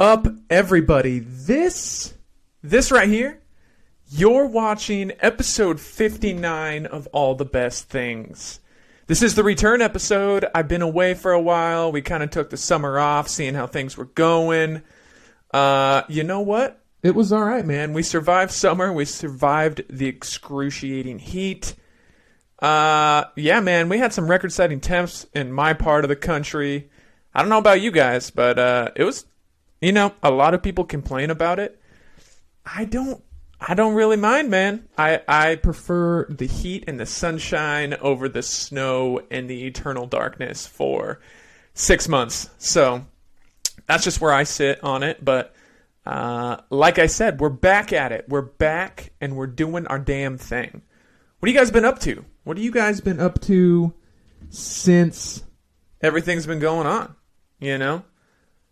up, everybody? This, this right here, you're watching episode 59 of All the Best Things. This is the return episode. I've been away for a while. We kind of took the summer off, seeing how things were going. Uh, you know what? It was all right, man. We survived summer. We survived the excruciating heat. Uh, yeah, man. We had some record-setting temps in my part of the country. I don't know about you guys, but uh, it was you know, a lot of people complain about it. I don't I don't really mind, man. I I prefer the heat and the sunshine over the snow and the eternal darkness for 6 months. So, that's just where I sit on it, but uh, like I said, we're back at it. We're back and we're doing our damn thing. What have you guys been up to? What have you guys been up to since everything's been going on? You know?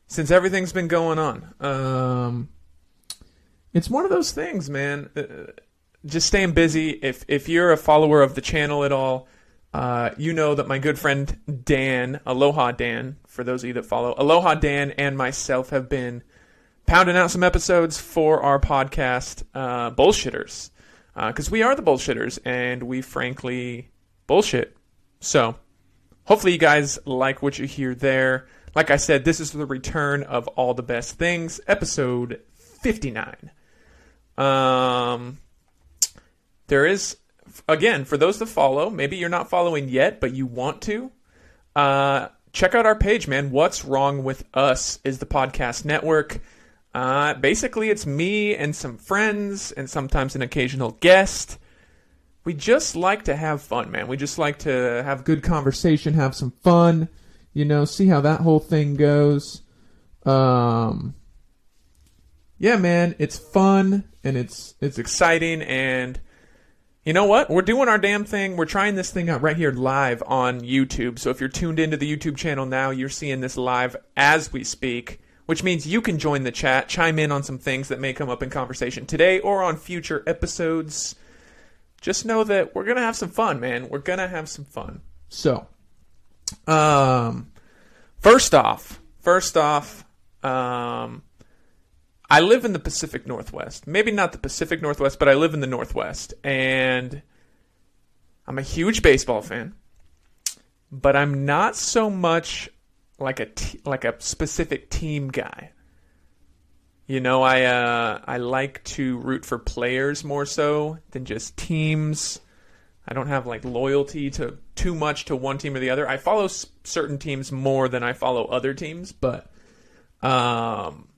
Since everything's been going on. Um, it's one of those things, man. Uh, just staying busy. If if you're a follower of the channel at all, uh, you know that my good friend Dan, Aloha Dan, for those of you that follow, Aloha Dan and myself have been pounding out some episodes for our podcast, uh, Bullshitters, because uh, we are the bullshitters and we frankly bullshit. So hopefully you guys like what you hear there. Like I said, this is the return of All the Best Things, episode 59. Um, there is, again, for those to follow, maybe you're not following yet, but you want to, uh, check out our page, man. What's Wrong with Us is the podcast network. Uh, basically, it's me and some friends and sometimes an occasional guest. We just like to have fun, man. We just like to have good conversation, have some fun you know, see how that whole thing goes. Um, yeah, man, it's fun and it's it's exciting and you know what? We're doing our damn thing. We're trying this thing out right here live on YouTube. So if you're tuned into the YouTube channel now, you're seeing this live as we speak, which means you can join the chat, chime in on some things that may come up in conversation today or on future episodes. Just know that we're going to have some fun, man. We're going to have some fun. So, um, first off, first off, um, I live in the Pacific Northwest. Maybe not the Pacific Northwest, but I live in the Northwest, and I'm a huge baseball fan. But I'm not so much like a t- like a specific team guy. You know, I uh, I like to root for players more so than just teams. I don't have like loyalty to too much to one team or the other. I follow s- certain teams more than I follow other teams, but um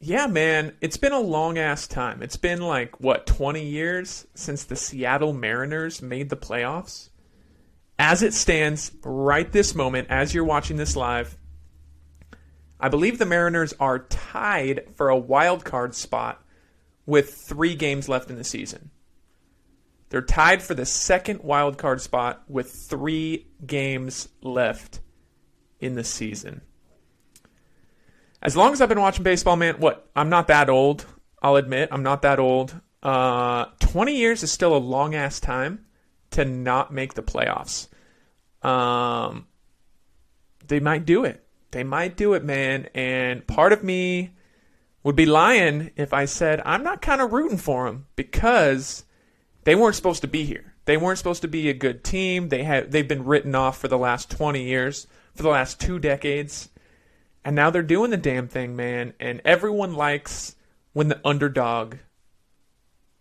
yeah, man, it's been a long ass time. It's been like what, 20 years since the Seattle Mariners made the playoffs. As it stands right this moment as you're watching this live, I believe the Mariners are tied for a wild card spot with 3 games left in the season. They're tied for the second wild card spot with three games left in the season. As long as I've been watching baseball, man, what? I'm not that old. I'll admit, I'm not that old. Uh, 20 years is still a long ass time to not make the playoffs. Um, they might do it. They might do it, man. And part of me would be lying if I said I'm not kind of rooting for them because they weren't supposed to be here. They weren't supposed to be a good team. They had they've been written off for the last 20 years, for the last 2 decades. And now they're doing the damn thing, man, and everyone likes when the underdog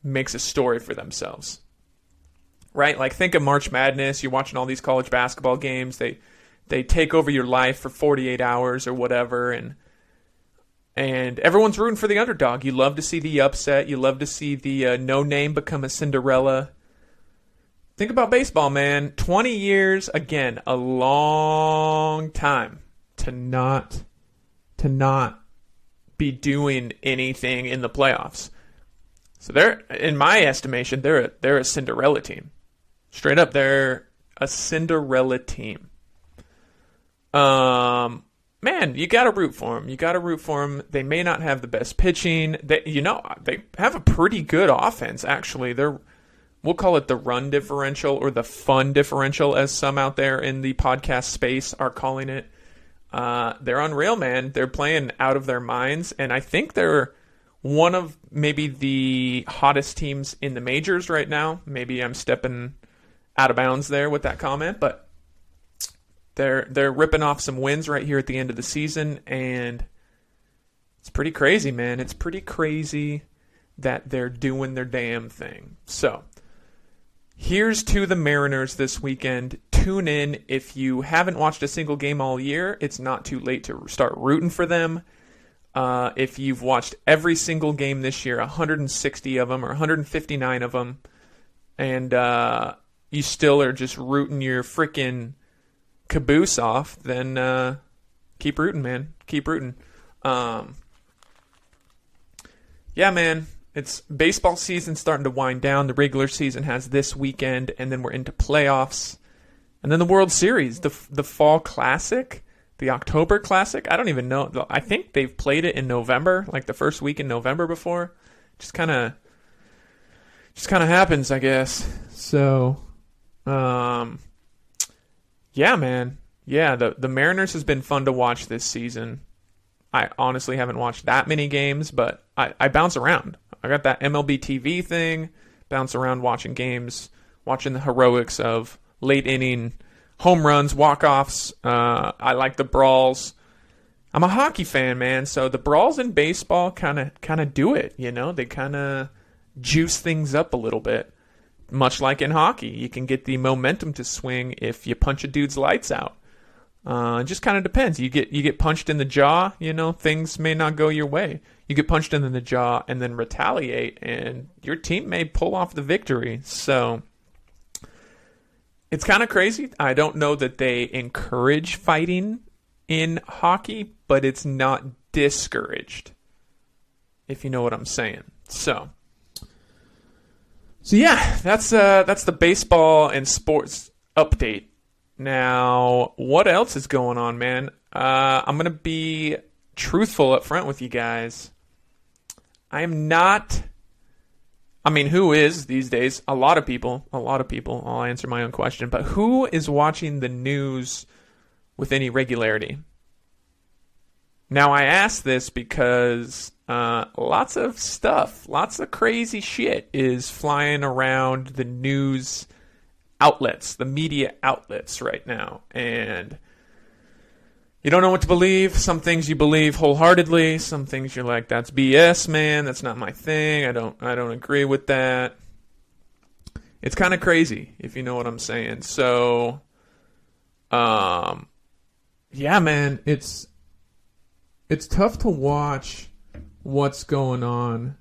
makes a story for themselves. Right? Like think of March Madness, you're watching all these college basketball games, they they take over your life for 48 hours or whatever and and everyone's rooting for the underdog. You love to see the upset. You love to see the uh, no name become a Cinderella. Think about baseball, man. 20 years, again, a long time to not to not be doing anything in the playoffs. So they're in my estimation, they're a, they're a Cinderella team. Straight up, they're a Cinderella team. Um man, you got to root for them. You got to root for them. They may not have the best pitching. They, you know, they have a pretty good offense. Actually, they're we'll call it the run differential or the fun differential, as some out there in the podcast space are calling it. Uh, they're unreal, man. They're playing out of their minds, and I think they're one of maybe the hottest teams in the majors right now. Maybe I'm stepping out of bounds there with that comment, but they're they're ripping off some wins right here at the end of the season, and it's pretty crazy, man. It's pretty crazy that they're doing their damn thing. So here's to the Mariners this weekend. Tune in if you haven't watched a single game all year. It's not too late to start rooting for them. Uh, if you've watched every single game this year, 160 of them or 159 of them, and uh, you still are just rooting your freaking caboose off, then uh, keep rooting, man. Keep rooting. Um, yeah, man. It's baseball season starting to wind down. The regular season has this weekend, and then we're into playoffs, and then the World Series, the the Fall Classic the October Classic. I don't even know. I think they've played it in November, like the first week in November before. Just kind of, just kind of happens, I guess. So, um, yeah, man, yeah. The the Mariners has been fun to watch this season. I honestly haven't watched that many games, but I, I bounce around. I got that MLB TV thing, bounce around watching games, watching the heroics of late inning home runs, walk offs. Uh, I like the brawls. I'm a hockey fan, man. So the brawls in baseball kind of kind of do it. You know, they kind of juice things up a little bit. Much like in hockey, you can get the momentum to swing if you punch a dude's lights out. Uh, it just kind of depends. You get you get punched in the jaw, you know, things may not go your way. You get punched in the jaw and then retaliate, and your team may pull off the victory. So it's kind of crazy. I don't know that they encourage fighting in hockey, but it's not discouraged. If you know what I'm saying. So So yeah, that's uh that's the baseball and sports update. Now, what else is going on, man? Uh I'm to be truthful up front with you guys. I am not I mean, who is these days? A lot of people. A lot of people. I'll answer my own question. But who is watching the news with any regularity? Now, I ask this because uh, lots of stuff, lots of crazy shit is flying around the news outlets, the media outlets right now. And you don't know what to believe. Some things you believe wholeheartedly. Some things you're like, that's BS, man. That's not my thing. I don't, I don't agree with that. It's kind of crazy, if you know what I'm saying. So, um, yeah, man, it's, it's tough to watch what's going on,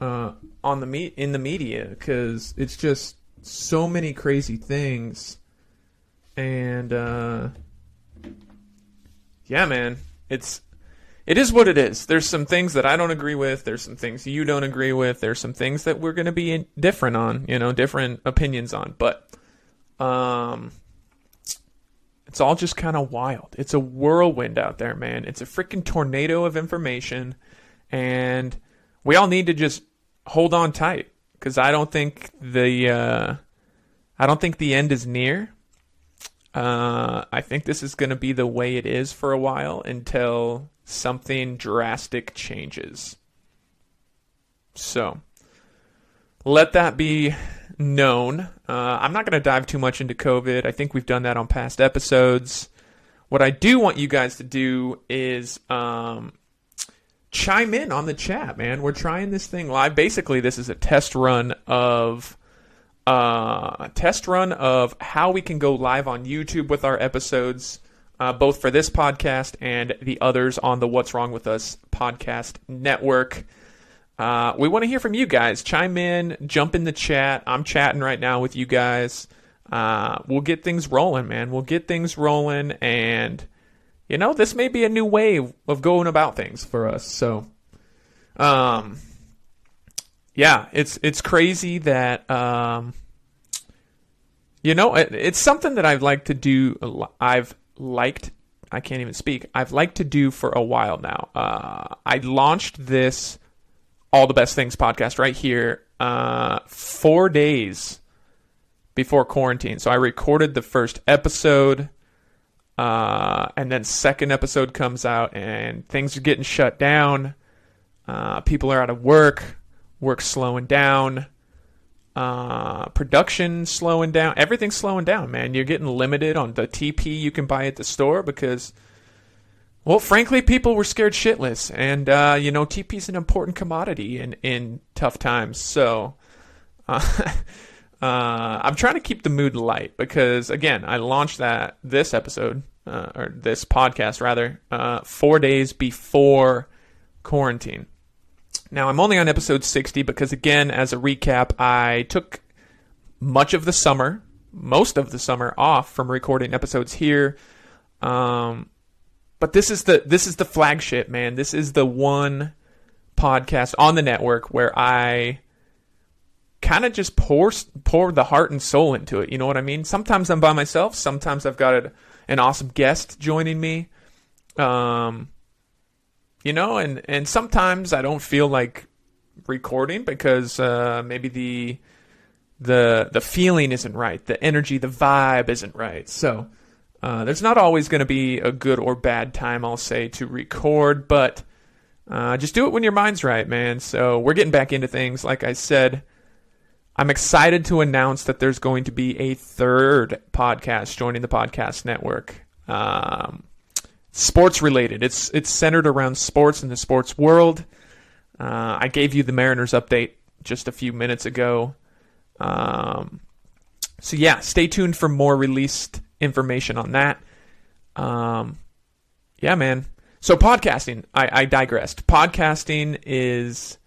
uh, on the me- in the media because it's just so many crazy things, and uh yeah, man, it's it is what it is. There's some things that I don't agree with. There's some things you don't agree with. There's some things that we're going to be different on, you know, different opinions on. But um, it's all just kind of wild. It's a whirlwind out there, man. It's a freaking tornado of information, and we all need to just hold on tight because I don't think the uh, I don't think the end is near. Uh, I think this is going to be the way it is for a while until something drastic changes. So, let that be known. Uh, I'm not going to dive too much into COVID. I think we've done that on past episodes. What I do want you guys to do is um, chime in on the chat, man. We're trying this thing live. Basically, this is a test run of uh, a test run of how we can go live on YouTube with our episodes, uh, both for this podcast and the others on the What's Wrong with Us podcast network. Uh, we want to hear from you guys. Chime in, jump in the chat. I'm chatting right now with you guys. Uh, we'll get things rolling, man. We'll get things rolling, and you know, this may be a new way of going about things for us. So, um, yeah, it's it's crazy that um, you know it, it's something that I've liked to do. I've liked. I can't even speak. I've liked to do for a while now. Uh, I launched this all the best things podcast right here uh, four days before quarantine. So I recorded the first episode Uh, and then second episode comes out and things are getting shut down. Uh, people are out of work, work slowing down, uh, production slowing down. Everything's slowing down, man. You're getting limited on the TP you can buy at the store because, well, frankly, people were scared shitless, and uh, you know TP is an important commodity in in tough times. So. Uh, Uh, I'm trying to keep the mood light because, again, I launched that this episode uh, or this podcast rather uh, four days before quarantine. Now I'm only on episode 60 because, again, as a recap, I took much of the summer, most of the summer off from recording episodes here. Um, but this is the this is the flagship, man. This is the one podcast on the network where I kind of just pour pour the heart and soul into it. You know what I mean? Sometimes I'm by myself. Sometimes I've got a, an awesome guest joining me. Um, you know, and and sometimes I don't feel like recording because uh, maybe the the the feeling isn't right, the energy, the vibe isn't right. So uh, there's not always going to be a good or bad time, I'll say, to record, but uh, just do it when your mind's right, man. So we're getting back into things, like I said. I'm excited to announce that there's going to be a third podcast joining the podcast network. Um, sports related. It's it's centered around sports and the sports world. Uh, I gave you the Mariners update just a few minutes ago. Um, so yeah, stay tuned for more released information on that. Um, yeah, man. So podcasting, I, I digressed. Podcasting is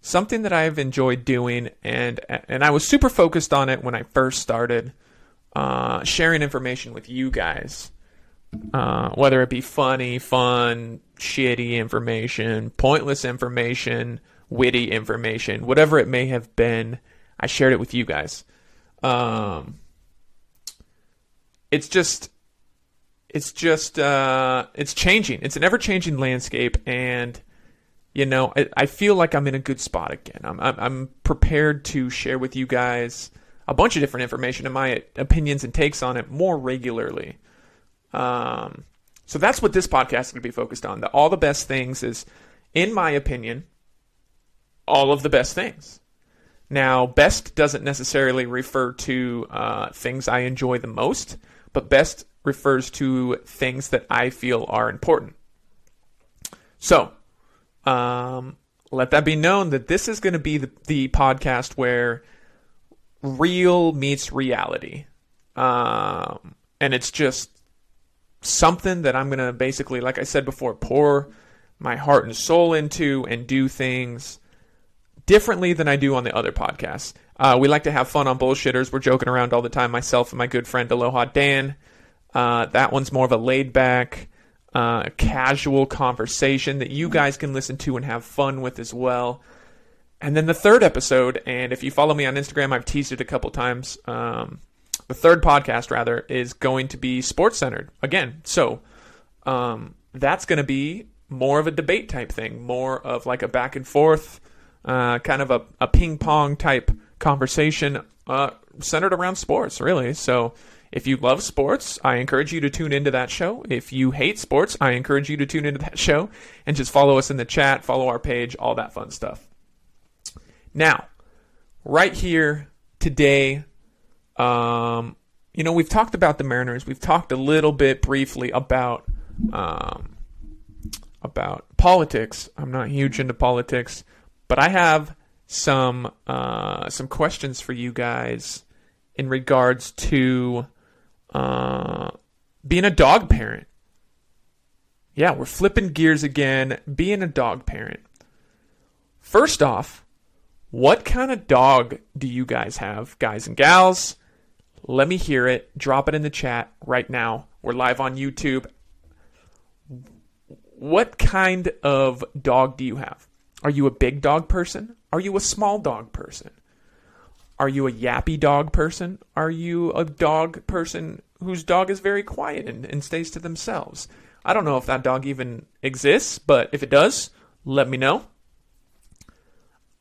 something that I've enjoyed doing, and and I was super focused on it when I first started uh, sharing information with you guys, uh, whether it be funny, fun, shitty information, pointless information, witty information, whatever it may have been. I shared it with you guys. Um, it's just it's just uh, it's changing. It's an ever changing landscape, and you know, I, I, feel like I'm in a good spot again. I'm, I'm, I'm prepared to share with you guys a bunch of different information and my opinions and takes on it more regularly. Um, so that's what this podcast is going to be focused on. The all the best things is, in my opinion, all of the best things. Now, best doesn't necessarily refer to uh, things I enjoy the most, but best refers to things that I feel are important. So, um, let that be known that this is going to be the, the podcast where real meets reality. Um, and it's just something that I'm going to basically, like I said before, pour my heart and soul into and do things differently than I do on the other podcasts. Uh, we like to have fun on bullshitters. We're joking around all the time, myself and my good friend Aloha Dan. Uh, that one's more of a laid back, uh, casual conversation that you guys can listen to and have fun with as well. And then the third episode, and if you follow me on Instagram, I've teased it a couple times. Um, the third podcast, rather, is going to be sports centered again. So um, that's going to be more of a debate type thing, more of like a back and forth, uh, kind of a, a ping pong type conversation uh, centered around sports, really. So if you love sports, I encourage you to tune into that show. If you hate sports, I encourage you to tune into that show and just follow us in the chat, follow our page, all that fun stuff. Now, right here today, um, you know, we've talked about the Mariners. We've talked a little bit briefly about um, about politics. I'm not huge into politics, but I have some uh, some questions for you guys in regards to uh, being a dog parent. Yeah, we're flipping gears again. Being a dog parent. First off, what kind of dog do you guys have, guys and gals? Let me hear it. Drop it in the chat right now. We're live on YouTube. What kind of dog do you have? Are you a big dog person? Are you a small dog person? Are you a yappy dog person? Are you a dog person whose dog is very quiet and, and stays to themselves? I don't know if that dog even exists, but if it does, let me know.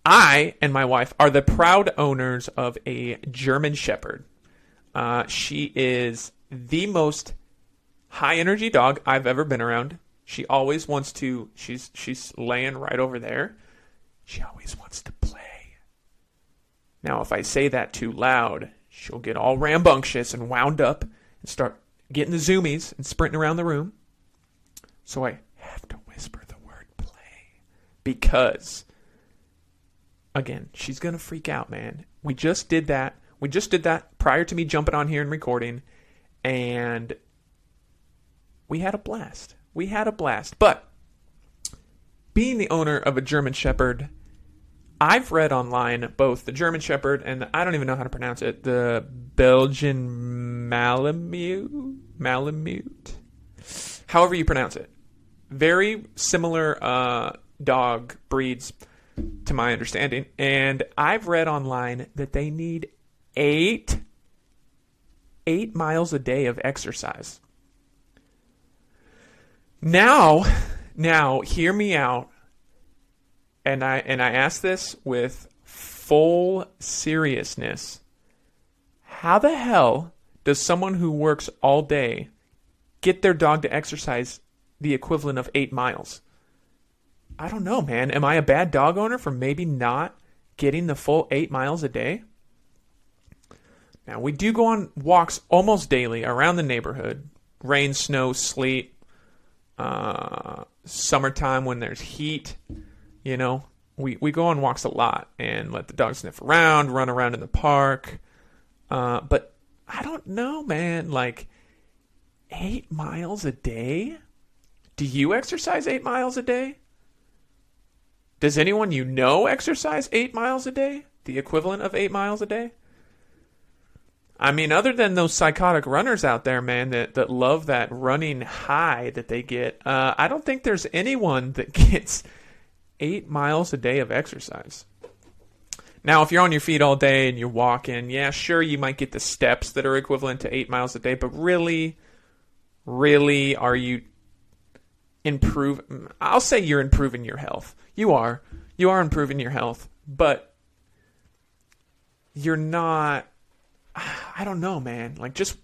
I and my wife are the proud owners of a German Shepherd. Uh, she is the most high energy dog I've ever been around. She always wants to. She's she's laying right over there. She always wants to play. Now, if I say that too loud, she'll get all rambunctious and wound up and start getting the zoomies and sprinting around the room. So I have to whisper the word play because again, she's going to freak out, man. We just did that. We just did that prior to me jumping on here and recording and we had a blast. We had a blast. But being the owner of a German Shepherd, I've read online both the German Shepherd and the, I don't even know how to pronounce it, the Belgian Malamute, Malamute, however you pronounce it. Very similar uh, dog breeds, to my understanding, and I've read online that they need eight eight miles a day of exercise. Now, now, hear me out. And I and I ask this with full seriousness. How the hell does someone who works all day get their dog to exercise the equivalent of 8 miles? I don't know, man. Am I a bad dog owner for maybe not getting the full 8 miles a day? Now, we do go on walks almost daily around the neighborhood rain, snow, sleet, uh, summertime when there's heat. You know, we, we go on walks a lot and let the dog sniff around, run around in the park. Uh, but I don't know, man. Like, eight miles a day? Do you exercise eight miles a day? Does anyone you know exercise eight miles a day? The equivalent of eight miles a day? I mean, other than those psychotic runners out there, man, that, that love that running high that they get, uh, I don't think there's anyone that gets eight miles a day of exercise. Now, if you're on your feet all day and you're walking, yeah, sure, you might get the steps that are equivalent to eight miles a day, but really, really, are you improve? I'll say you're improving your health. You are. You are improving your health, but you're not I don't know, man. Like just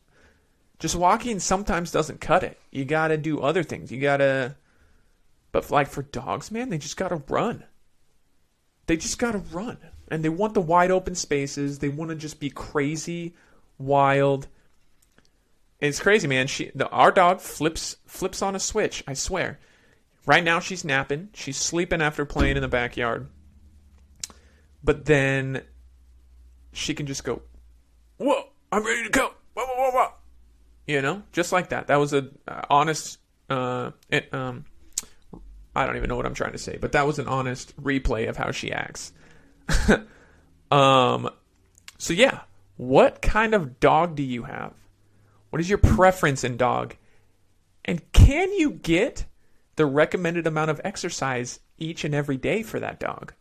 just walking sometimes doesn't cut it. You got to do other things. You got to But like for dogs, man, they just got to run. They just got to run. And they want the wide open spaces. They want to just be crazy, wild. It's crazy, man. She the, our dog flips flips on a switch, I swear. Right now she's napping. She's sleeping after playing in the backyard. But then she can just go whoa, I'm ready to go. Whoa, whoa, whoa, whoa. You know, just like that. That was a uh, honest. Uh, it, um, I don't even know what I'm trying to say, but that was an honest replay of how she acts. um, so yeah, what kind of dog do you have? What is your preference in dog? And can you get the recommended amount of exercise each and every day for that dog?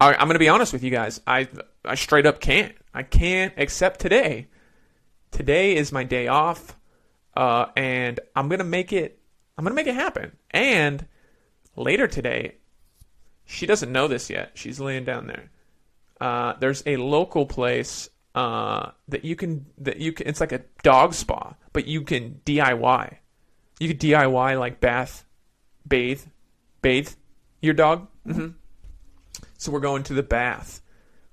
I, am going to be honest with you guys. I I straight up can't. I can't except today. Today is my day off, uh, and I'm gonna make it. I'm gonna make it happen. And later today, she doesn't know this yet. She's laying down there. Uh, there's a local place uh, that you can that you can. It's like a dog spa, but you can DIY. You can DIY like bath, bathe, bathe your dog. Mm-hmm. So we're going to the bath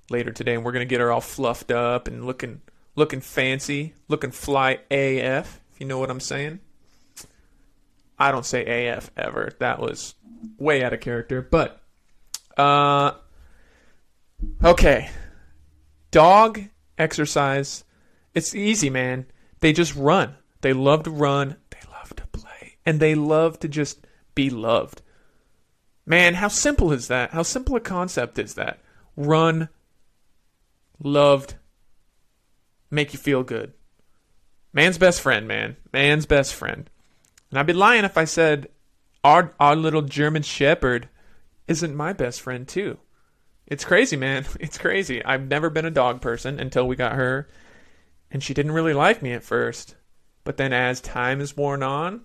later today, and we're gonna get her all fluffed up and looking looking fancy, looking fly AF. If you know what I'm saying. I don't say AF ever. That was way out of character. But uh, okay, dog exercise. It's easy, man. They just run. They love to run. They love to play, and they love to just be loved. Man, how simple is that? How simple a concept is that? Run, loved, make you feel good. Man's best friend, man. Man's best friend. And I'd be lying if I said our our little German shepherd isn't my best friend too. It's crazy, man. It's crazy. I've never been a dog person until we got her, and she didn't really like me at first. But then as time has worn on,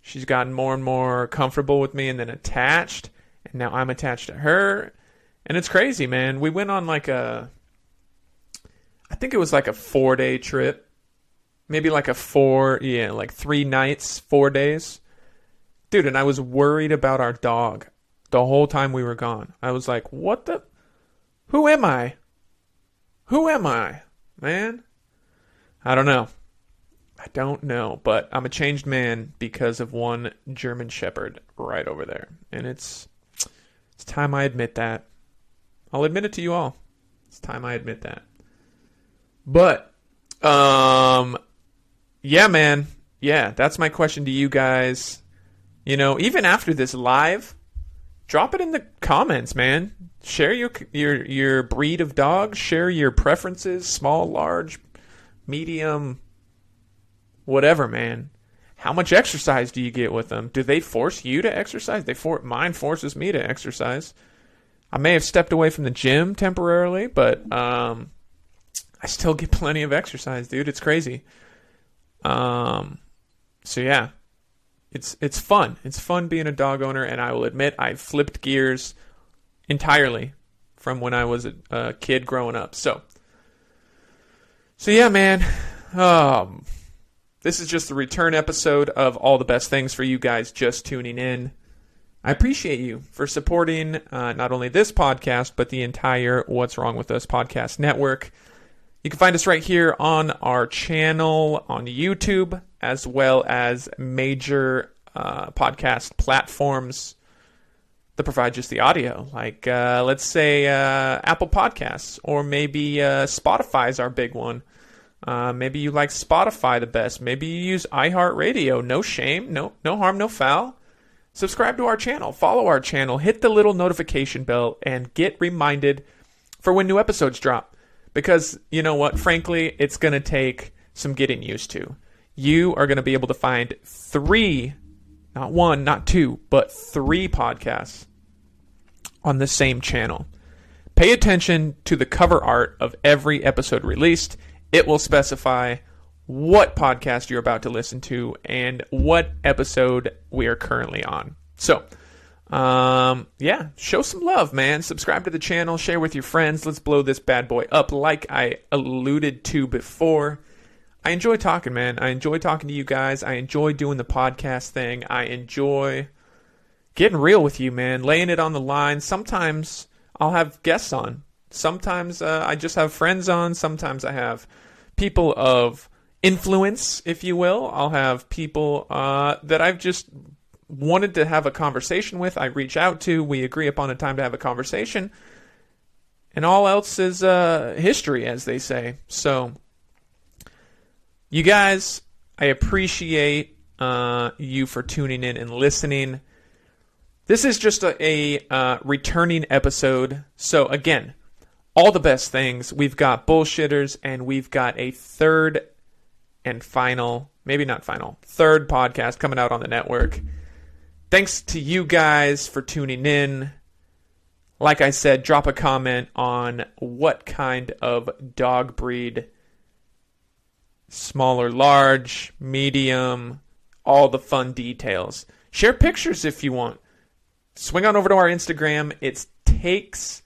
she's gotten more and more comfortable with me and then attached, and now I'm attached to her. And it's crazy, man. We went on like a I think it was like a four day trip maybe like a four, yeah, like three nights, four days. Dude, and I was worried about our dog the whole time we were gone. I was like, what the? Who am I? Who am I, man? I don't know. I don't know, but I'm a changed man because of one German Shepherd right over there, and it's it's time I admit that. I'll admit it to you all. It's time I admit that. But, um, yeah, man, yeah, that's my question to you guys. You know, even after this live, drop it in the comments, man. Share your your your breed of dog. Share your preferences, small, large, medium, whatever, man. How much exercise do you get with them? Do they force you to exercise? They for mine forces me to exercise. I may have stepped away from the gym temporarily, but um, I still get plenty of exercise, dude. It's crazy. Um, so yeah, it's it's fun. It's fun being a dog owner, and I will admit I've flipped gears entirely from when I was a, a kid growing up. So, so yeah, man. Um, this is just the return episode of all the best things for you guys just tuning in. I appreciate you for supporting uh, not only this podcast, but the entire What's Wrong with Us podcast network. You can find us right here on our channel on YouTube, as well as major uh, podcast platforms that provide just the audio, like uh, let's say uh, Apple Podcasts, or maybe uh, Spotify is our big one. Uh, maybe you like Spotify the best. Maybe you use iHeartRadio. No shame, no no harm, no foul. Subscribe to our channel, follow our channel, hit the little notification bell, and get reminded for when new episodes drop. Because you know what? Frankly, it's going to take some getting used to. You are going to be able to find three, not one, not two, but three podcasts on the same channel. Pay attention to the cover art of every episode released it will specify what podcast you're about to listen to and what episode we are currently on. So, um, yeah, show some love, man. Subscribe to the channel, share with your friends. Let's blow this bad boy up like I alluded to before. I enjoy talking, man. I enjoy talking to you guys. I enjoy doing the podcast thing. I enjoy getting real with you, man. Laying it on the line. Sometimes I'll have guests on. Sometimes uh, I just have friends on. Sometimes I have people of influence, if you will. I'll have people uh, that I've just wanted to have a conversation with. I reach out to. We agree upon a time to have a conversation. And all else is uh, history, as they say. So, you guys, I appreciate uh, you for tuning in and listening. This is just a, a uh, returning episode. So, again, all the best things. We've got bullshitters, and we've got a third and final, maybe not final, third podcast coming out on the network. Thanks to you guys for tuning in. Like I said, drop a comment on what kind of dog breed, small or large, medium, all the fun details. Share pictures if you want. Swing on over to our Instagram. It's takes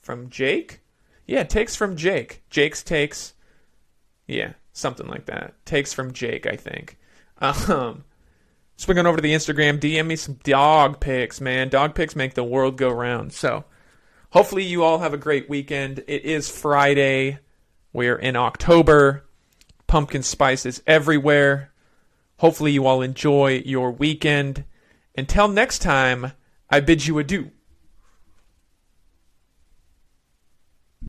from Jake? Yeah, takes from Jake. Jake's takes. Yeah, something like that. Takes from Jake, I think. Um, swinging over to the Instagram, DM me some dog pics, man. Dog pics make the world go round. So, hopefully, you all have a great weekend. It is Friday. We're in October. Pumpkin spice is everywhere. Hopefully, you all enjoy your weekend. Until next time, I bid you adieu.